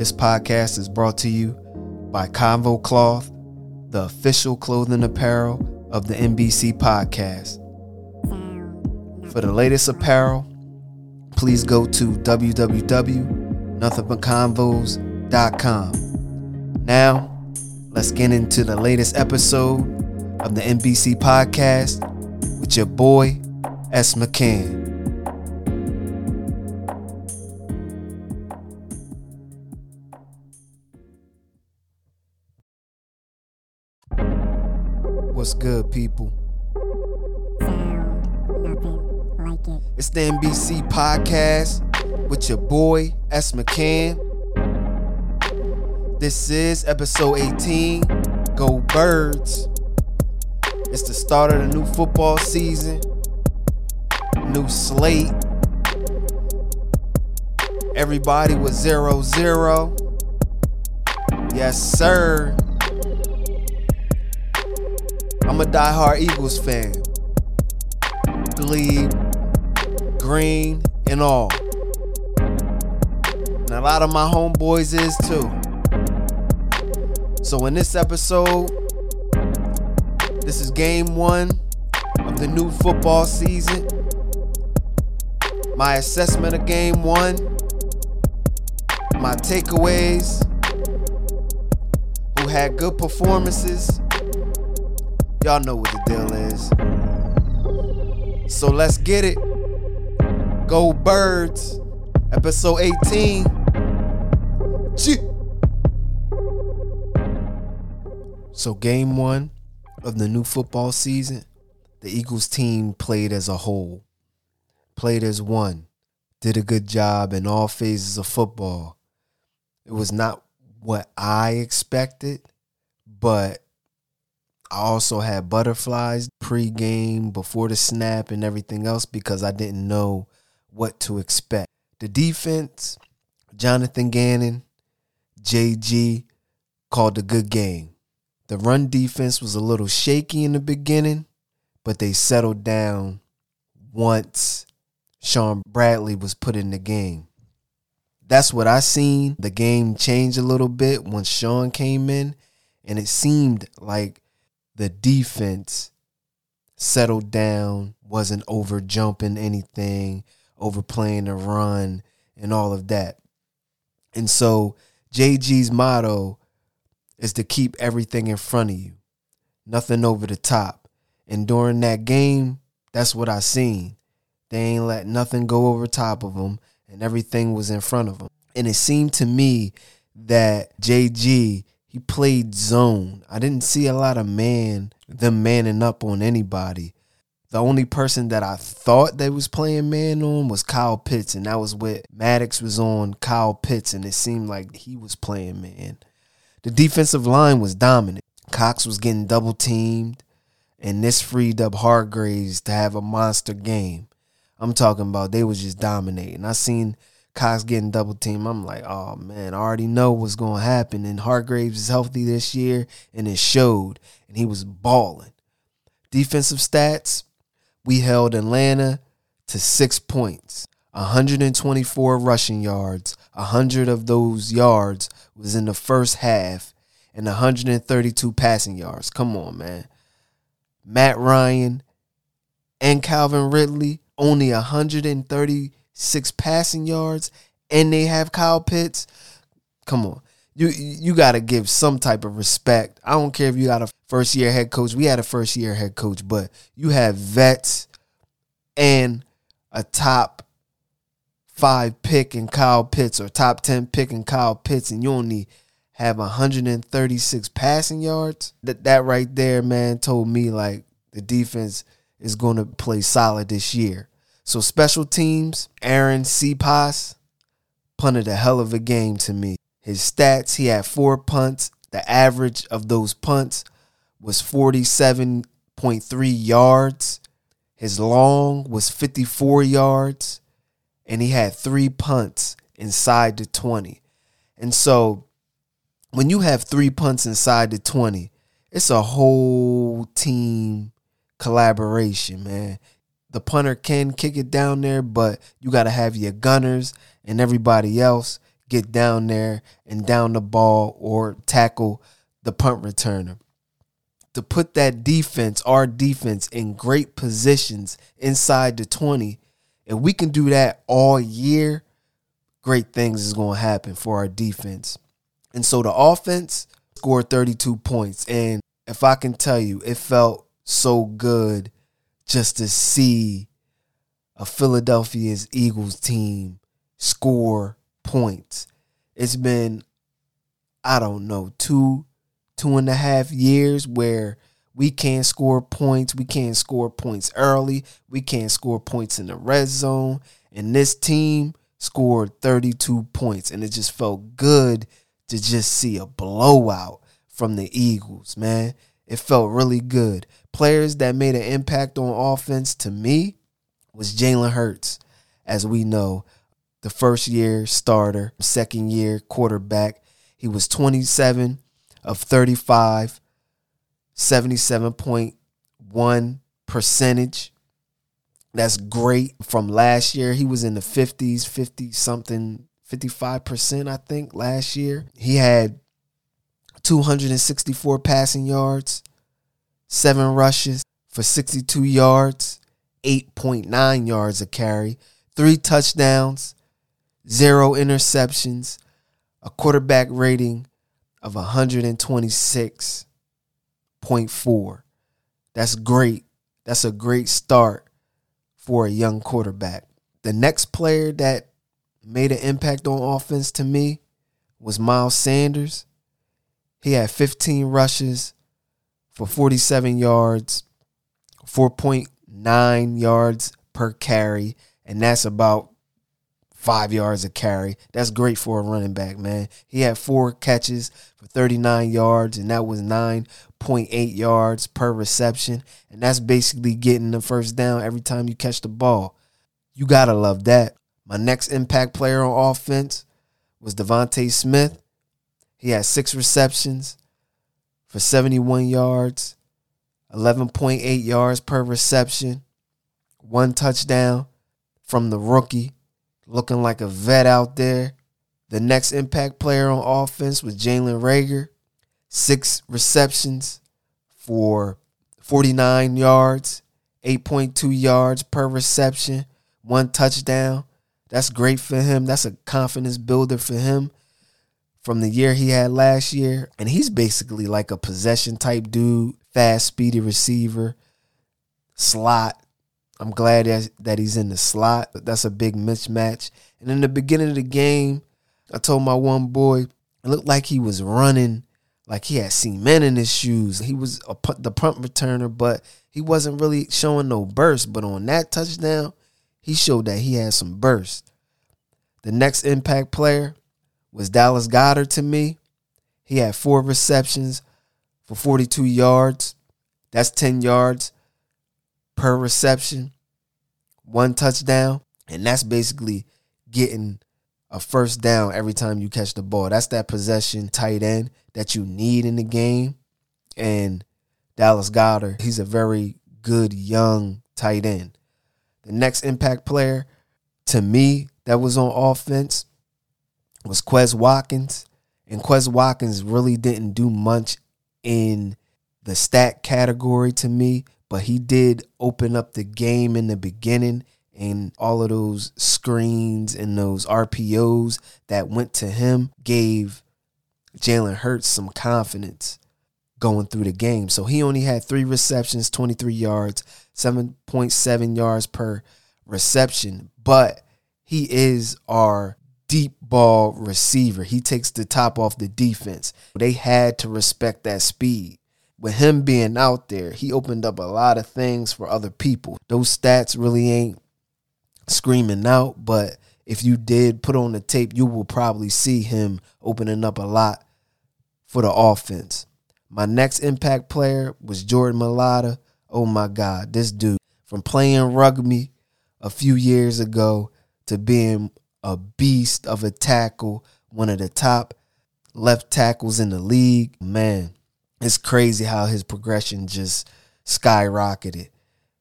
This podcast is brought to you by Convo Cloth, the official clothing apparel of the NBC podcast. For the latest apparel, please go to www.nothingbutconvos.com. Now, let's get into the latest episode of the NBC podcast with your boy, S. McCann. What's good, people? Sound nothing like it. It's the NBC podcast with your boy S. McCann. This is episode 18. Go Birds. It's the start of the new football season. New slate. Everybody was 0 0. Yes, sir. I'm a diehard Eagles fan. Bleed, green, and all. And a lot of my homeboys is too. So in this episode, this is game one of the new football season. My assessment of game one, my takeaways, who had good performances. Y'all know what the deal is. So let's get it. Go Birds, episode 18. Chee. So, game one of the new football season, the Eagles team played as a whole, played as one, did a good job in all phases of football. It was not what I expected, but I also had butterflies pre-game, before the snap, and everything else because I didn't know what to expect. The defense, Jonathan Gannon, JG called a good game. The run defense was a little shaky in the beginning, but they settled down once Shaun Bradley was put in the game. That's what I seen. The game changed a little bit once Shaun came in, and it seemed like the defense settled down, wasn't over jumping anything, overplaying the run, and all of that. And so JG's motto is to keep everything in front of you, nothing over the top. And during that game, that's what I seen. They ain't let nothing go over top of them, and everything was in front of them. And it seemed to me that JG he played zone. I didn't see a lot of man them manning up on anybody. The only person that I thought they was playing man on was Kyle Pitts, and that was what Maddox was on Kyle Pitts, and it seemed like he was playing man. The defensive line was dominant. Cox was getting double teamed, and this freed up Hargraves to have a monster game. I'm talking about they was just dominating. I seen Cox getting double teamed. I'm like, oh man, I already know what's gonna happen. And Hargraves is healthy this year, and it showed. And he was balling. Defensive stats, we held Atlanta to six points, 124 rushing yards. A 100 of those yards was in the first half, and 132 passing yards. Come on, man. Matt Ryan and Calvin Ridley only 136 passing yards, and they have Kyle Pitts. Come on. You you got to give some type of respect. I don't care if you got a first year head coach. We had a first year head coach, but you have vets and a top five pick in Kyle Pitts or top 10 pick in Kyle Pitts, and you only have 136 passing yards. That that right there, man, told me like the defense is going to play solid this year. So special teams, Arryn Siposs punted a hell of a game to me. His stats, he had four punts. The average of those punts was 47.3 yards. His long was 54 yards. And he had three punts inside the 20. And so when you have three punts inside the 20, it's a whole team collaboration, man. The punter can kick it down there, but you got to have your gunners and everybody else get down there and down the ball or tackle the punt returner. To put that defense, our defense, in great positions inside the 20, if we can do that all year, great things is going to happen for our defense. And so the offense scored 32 points. And if I can tell you, it felt so good just to see a Philadelphia's Eagles team score points. It's been, I don't know, two, two and a half years where we can't score points. We can't score points early. We can't score points in the red zone. And this team scored 32 points. And it just felt good to just see a blowout from the Eagles, man. It felt really good. Players that made an impact on offense to me was Jalen Hurts, as we know, the first year starter, second year quarterback. He was 27 of 35, 77.1 percentage. That's great. From last year, he was in the 50s, 50 something, 55%, I think, last year. He had 264 passing yards, seven rushes for 62 yards, 8.9 yards a carry, three touchdowns, zero interceptions, a quarterback rating of 126.4. That's great. That's a great start for a young quarterback. The next player that made an impact on offense to me was Miles Sanders. He had 15 rushes for 47 yards, 4.9 yards per carry, and that's about five yards a carry. That's great for a running back, man. He had four catches for 39 yards, and that was 9.8 yards per reception. And that's basically getting the first down every time you catch the ball. You got to love that. My next impact player on offense was DeVonta Smith. He had six receptions for 71 yards, 11.8 yards per reception, one touchdown from the rookie, looking like a vet out there. The next impact player on offense was Jalen Reagor, six receptions for 49 yards, 8.2 yards per reception, one touchdown. That's great for him. That's a confidence builder for him from the year he had last year. And he's basically like a possession type dude, fast, speedy receiver, slot. I'm glad that he's in the slot. That's a big mismatch. And in the beginning of the game, I told my one boy, it looked like he was running like he had cement in his shoes. He was a, the punt returner, but he wasn't really showing no burst. But on that touchdown, he showed that he had some burst. The next impact player was Dallas Goedert to me. He had four receptions for 42 yards. That's 10 yards per reception, one touchdown. And that's basically getting a first down every time you catch the ball. That's that possession tight end that you need in the game. And Dallas Goedert, he's a very good young tight end. The next impact player to me that was on offense was Quez Watkins. And Quez Watkins really didn't do much in the stat category to me, but he did open up the game in the beginning and all of those screens and those RPOs that went to him gave Jalen Hurts some confidence going through the game. So he only had three receptions, 23 yards, 7.7 yards per reception, but he is our deep ball receiver. He takes the top off the defense. They had to respect that speed. With him being out there, he opened up a lot of things for other people. Those stats really ain't screaming out, but if you did put on the tape, you will probably see him opening up a lot for the offense. My next impact player was Jordan Mailata. Oh my God, this dude from playing rugby a few years ago to being a beast of a tackle, one of the top left tackles in the league. Man, it's crazy how his progression just skyrocketed.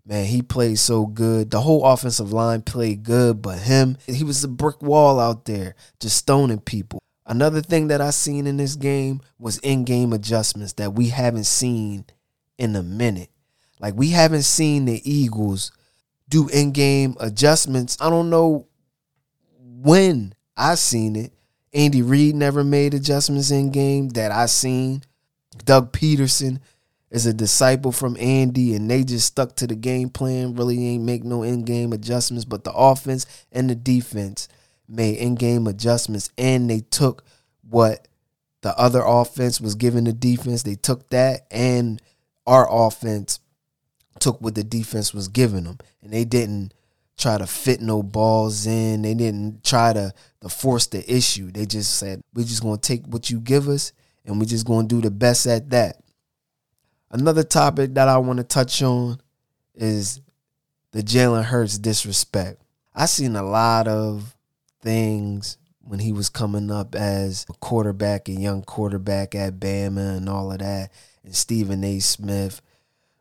Man, he played so good. The whole offensive line played good, but him, he was a brick wall out there, just stoning people. Another thing that I seen in this game was in-game adjustments that we haven't seen in a minute. Like we haven't seen the Eagles do in-game adjustments. I don't know when I seen it. Andy Reid never made adjustments in game that I seen. Doug Pederson is a disciple from Andy, and they just stuck to the game plan. Really ain't make no in-game adjustments, but the offense and the defense made in-game adjustments, and they took what the other offense was giving the defense. They took that, and our offense took what the defense was giving them, and they didn't try to fit no balls in. They didn't try to, to force the issue. They just said, we're just going to take what you give us and we're just going to do the best at that. Another topic that I want to touch on is the Jalen Hurts disrespect. I seen a lot of things when he was coming up as a quarterback, a young quarterback at Bama and all of that. And Stephen A. Smith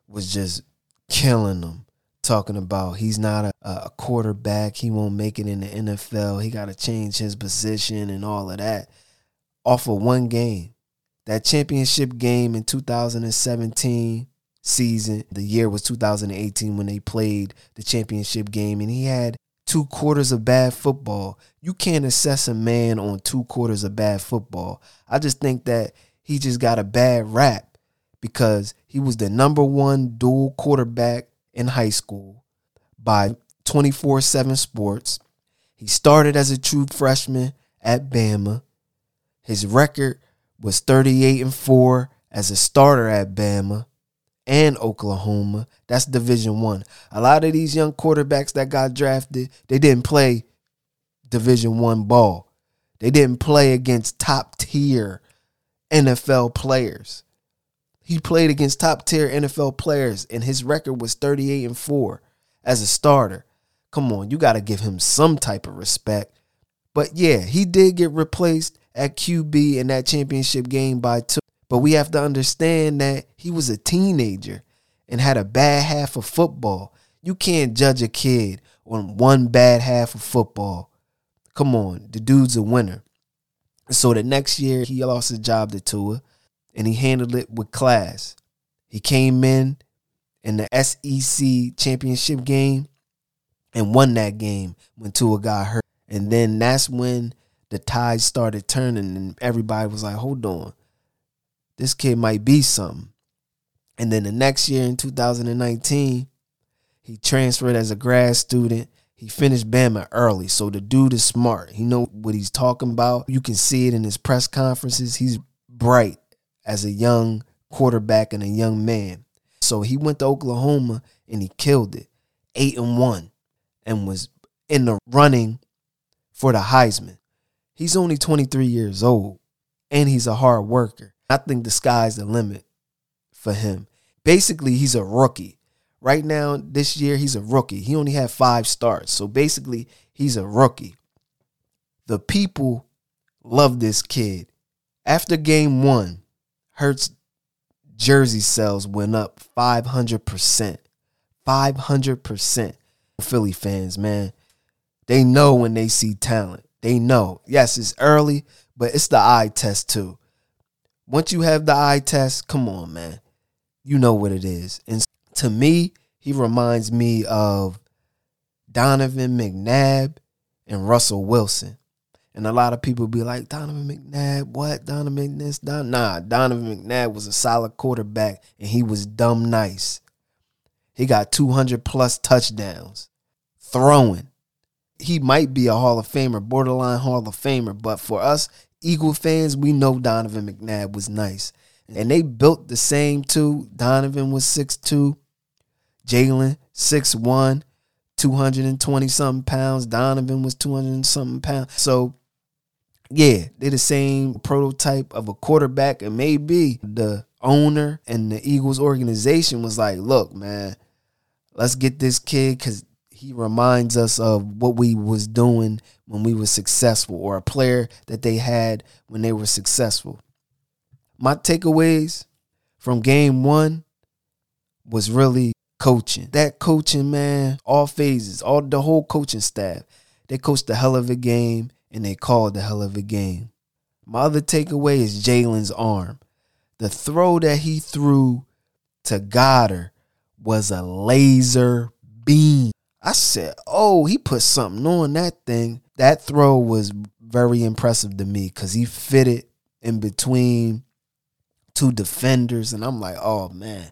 was just killing them talking about he's not a, a quarterback. He won't make it in the NFL. He got to change his position and all of that off of one game. That championship game in 2017 season, the year was 2018 when they played the championship game, and he had two quarters of bad football. You can't assess a man on two quarters of bad football. I just think that he just got a bad rap because he was the number one dual quarterback in high school by 24 7 Sports. He started as a true freshman at Bama. His record was 38 and 4 as a starter at Bama and Oklahoma. That's Division 1. A lot of these young quarterbacks that got drafted, they didn't play Division 1 ball. They didn't play against top tier NFL players. He played against top tier NFL players, and his record was 38 and 4 as a starter. Come on, you got to give him some type of respect. But yeah, he did get replaced at QB in that championship game by two. But we have to understand that he was a teenager and had a bad half of football. You can't judge a kid on one bad half of football. Come on, the dude's a winner. So the next year, he lost his job to Tua and he handled it with class. He came in in the SEC championship game and won that game when Tua got hurt. And then that's when the tide started turning and everybody was like, hold on, this kid might be something. And then the next year in 2019, he transferred as a grad student. He finished Bama early, so the dude is smart. He know what he's talking about. You can see it in his press conferences. He's bright as a young quarterback and a young man. So he went to Oklahoma and he killed it. 8 and 1 and was in the running for the Heisman. He's only 23 years old and he's a hard worker. I think the sky's the limit for him. Basically, he's a rookie. Right now, this year, he's a rookie. He only had five starts. So basically, he's a rookie. The people love this kid. After game one, Hurts jersey sales went up 500%. 500%. Philly fans, man, they know when they see talent. They know. Yes, it's early, but it's the eye test too. Once you have the eye test, come on, man. You know what it is. And to me, he reminds me of Donovan McNabb and Russell Wilson. And a lot of people be like, Donovan McNabb, what? Donovan this, Don? Nah, Donovan McNabb was a solid quarterback and he was dumb nice. He got 200 plus touchdowns throwing. He might be a Hall of Famer, borderline Hall of Famer, but for us Eagle fans, we know Donovan McNabb was nice. And they built the same too. Donovan was 6'2, Jalen 6'1, 220 something pounds. Donovan was 200 something pounds. So yeah, they're the same prototype of a quarterback, and maybe the owner and the Eagles organization was like, "Look, man, let's get this kid because he reminds us of what we was doing when we were successful, or a player that they had when they were successful." My takeaways from game one was really coaching. That coaching, man, all phases, all the whole coaching staff, they coached the hell of a game and they called the hell of a game. My other takeaway is Jalen's arm. The throw that he threw to Goedert was a laser beam. I said, oh, he put something on that thing. That throw was very impressive to me because he fitted in between two defenders. And I'm like, oh man,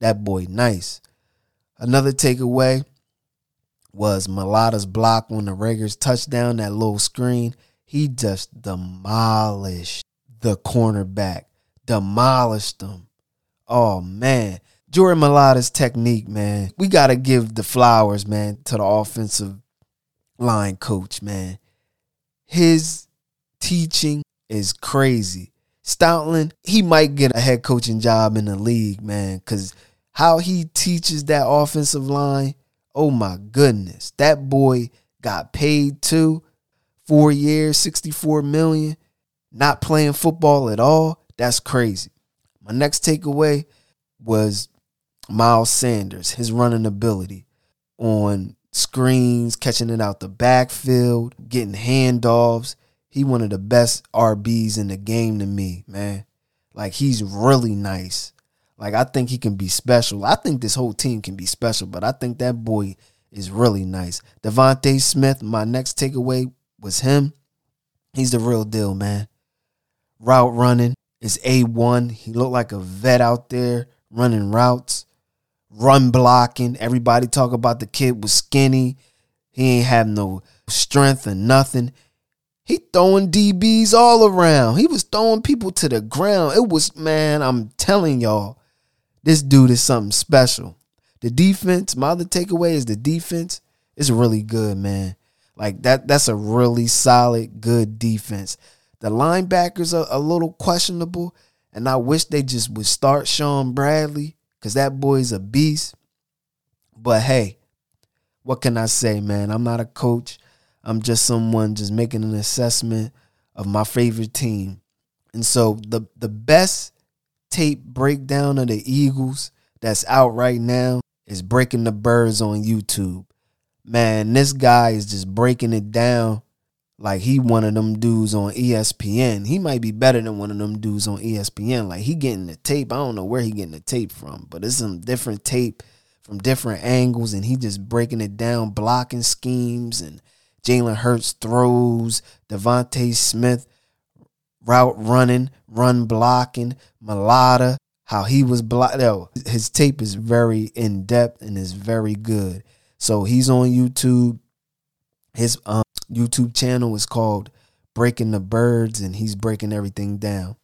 that boy nice. Another takeaway was Mailata's block when the Raiders touchdown, that little screen. He just demolished the cornerback, demolished them. Oh man. Jordan Mailata's technique, man. We gotta give the flowers, man, to the offensive line coach, man. His teaching is crazy. Stoutland, he might get a head coaching job in the league, man, because how he teaches that offensive line, oh my goodness. That boy got paid too. Four years, 64 million, not playing football at all. That's crazy. My next takeaway was Miles Sanders, his running ability on screens, catching it out the backfield, getting handoffs. He one of the best RBs in the game to me, man. Like he's really nice. Like I think he can be special. I think this whole team can be special, but I think that boy is really nice. DeVonta Smith, my next takeaway was him. He's the real deal, man. Route running is A1. He looked like a vet out there running routes, run blocking. Everybody talk about the kid was skinny. He ain't have no strength or nothing. He throwing DBs all around. He was throwing people to the ground. It was, man, I'm telling y'all, this dude is something special. The defense, my other takeaway is the defense is really good, man. Like that, that's a really solid, good defense. The linebackers are a little questionable, and I wish they just would start Shaun Bradley because that boy's a beast. But hey, what can I say, man? I'm not a coach. I'm just someone just making an assessment of my favorite team. And so the the best tape breakdown of the Eagles that's out right now is Breaking the Birds on YouTube. Man, this guy is just breaking it down like he one of them dudes on ESPN. He might be better than one of them dudes on ESPN. Like he getting the tape. I don't know where he getting the tape from, but it's some different tape from different angles, and he just breaking it down, blocking schemes and Jalen Hurts throws, DeVonta Smith route running, run blocking, Mailata, how he was blocked. His tape is very in depth and is very good. So he's on YouTube. His um, YouTube channel is called Breaking the Birds, and he's breaking everything down.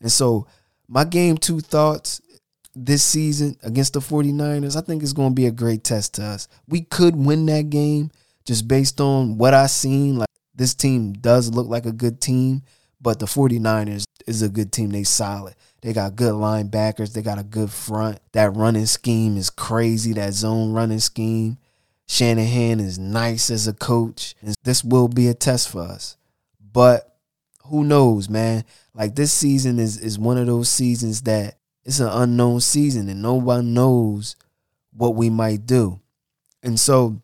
And so my game two thoughts this season against the 49ers, I think it's going to be a great test to us. We could win that game just based on what I seen. Like this team does look like a good team, but the 49ers is a good team. They solid. They got good linebackers. They got a good front. That running scheme is crazy. That zone running scheme. Shanahan is nice as a coach. And this will be a test for us. But who knows, man? Like this season is is one of those seasons that it's an unknown season and no one knows what we might do. And so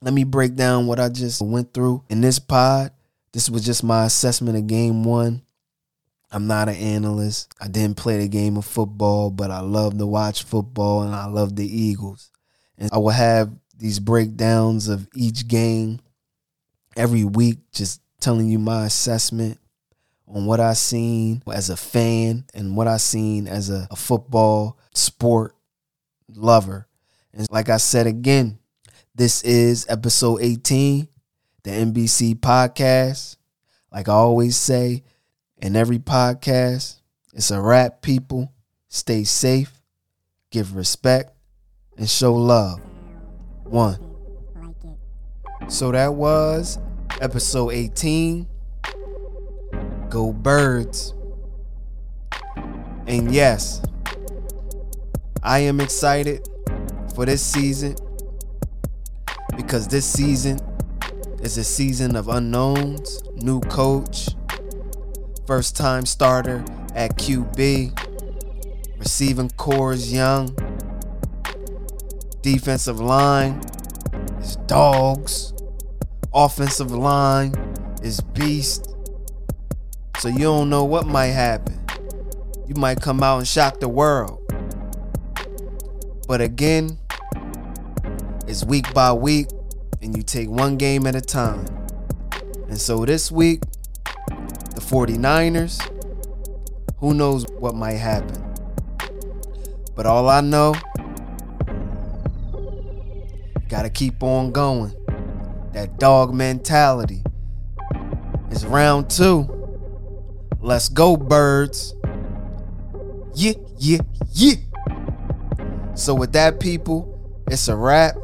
let me break down what I just went through in this pod. This was just my assessment of game one. I'm not an analyst. I didn't play the game of football, but I love to watch football and I love the Eagles. And I will have these breakdowns of each game every week, just telling you my assessment on what I seen as a fan and what I seen as a, a football sport lover. And like I said again, this is episode 18, the NBC podcast. Like I always say in every podcast, it's a wrap, people. Stay safe, give respect, and show love one. So that was episode 18. Go Birds. And yes, I am excited for this season because this season is a season of unknowns, new coach, first time starter at QB, receiving corps young, Defensive line is dogs. Offensive line is beast. So you don't know what might happen. You might come out and shock the world. But again, it's week by week, and you take one game at a time. And so this week, the 49ers, who knows what might happen. But all I know, gotta keep on going. That dog mentality. It's round two. Let's go, birds. Yeah, yeah, yeah. So with that, people, it's a wrap.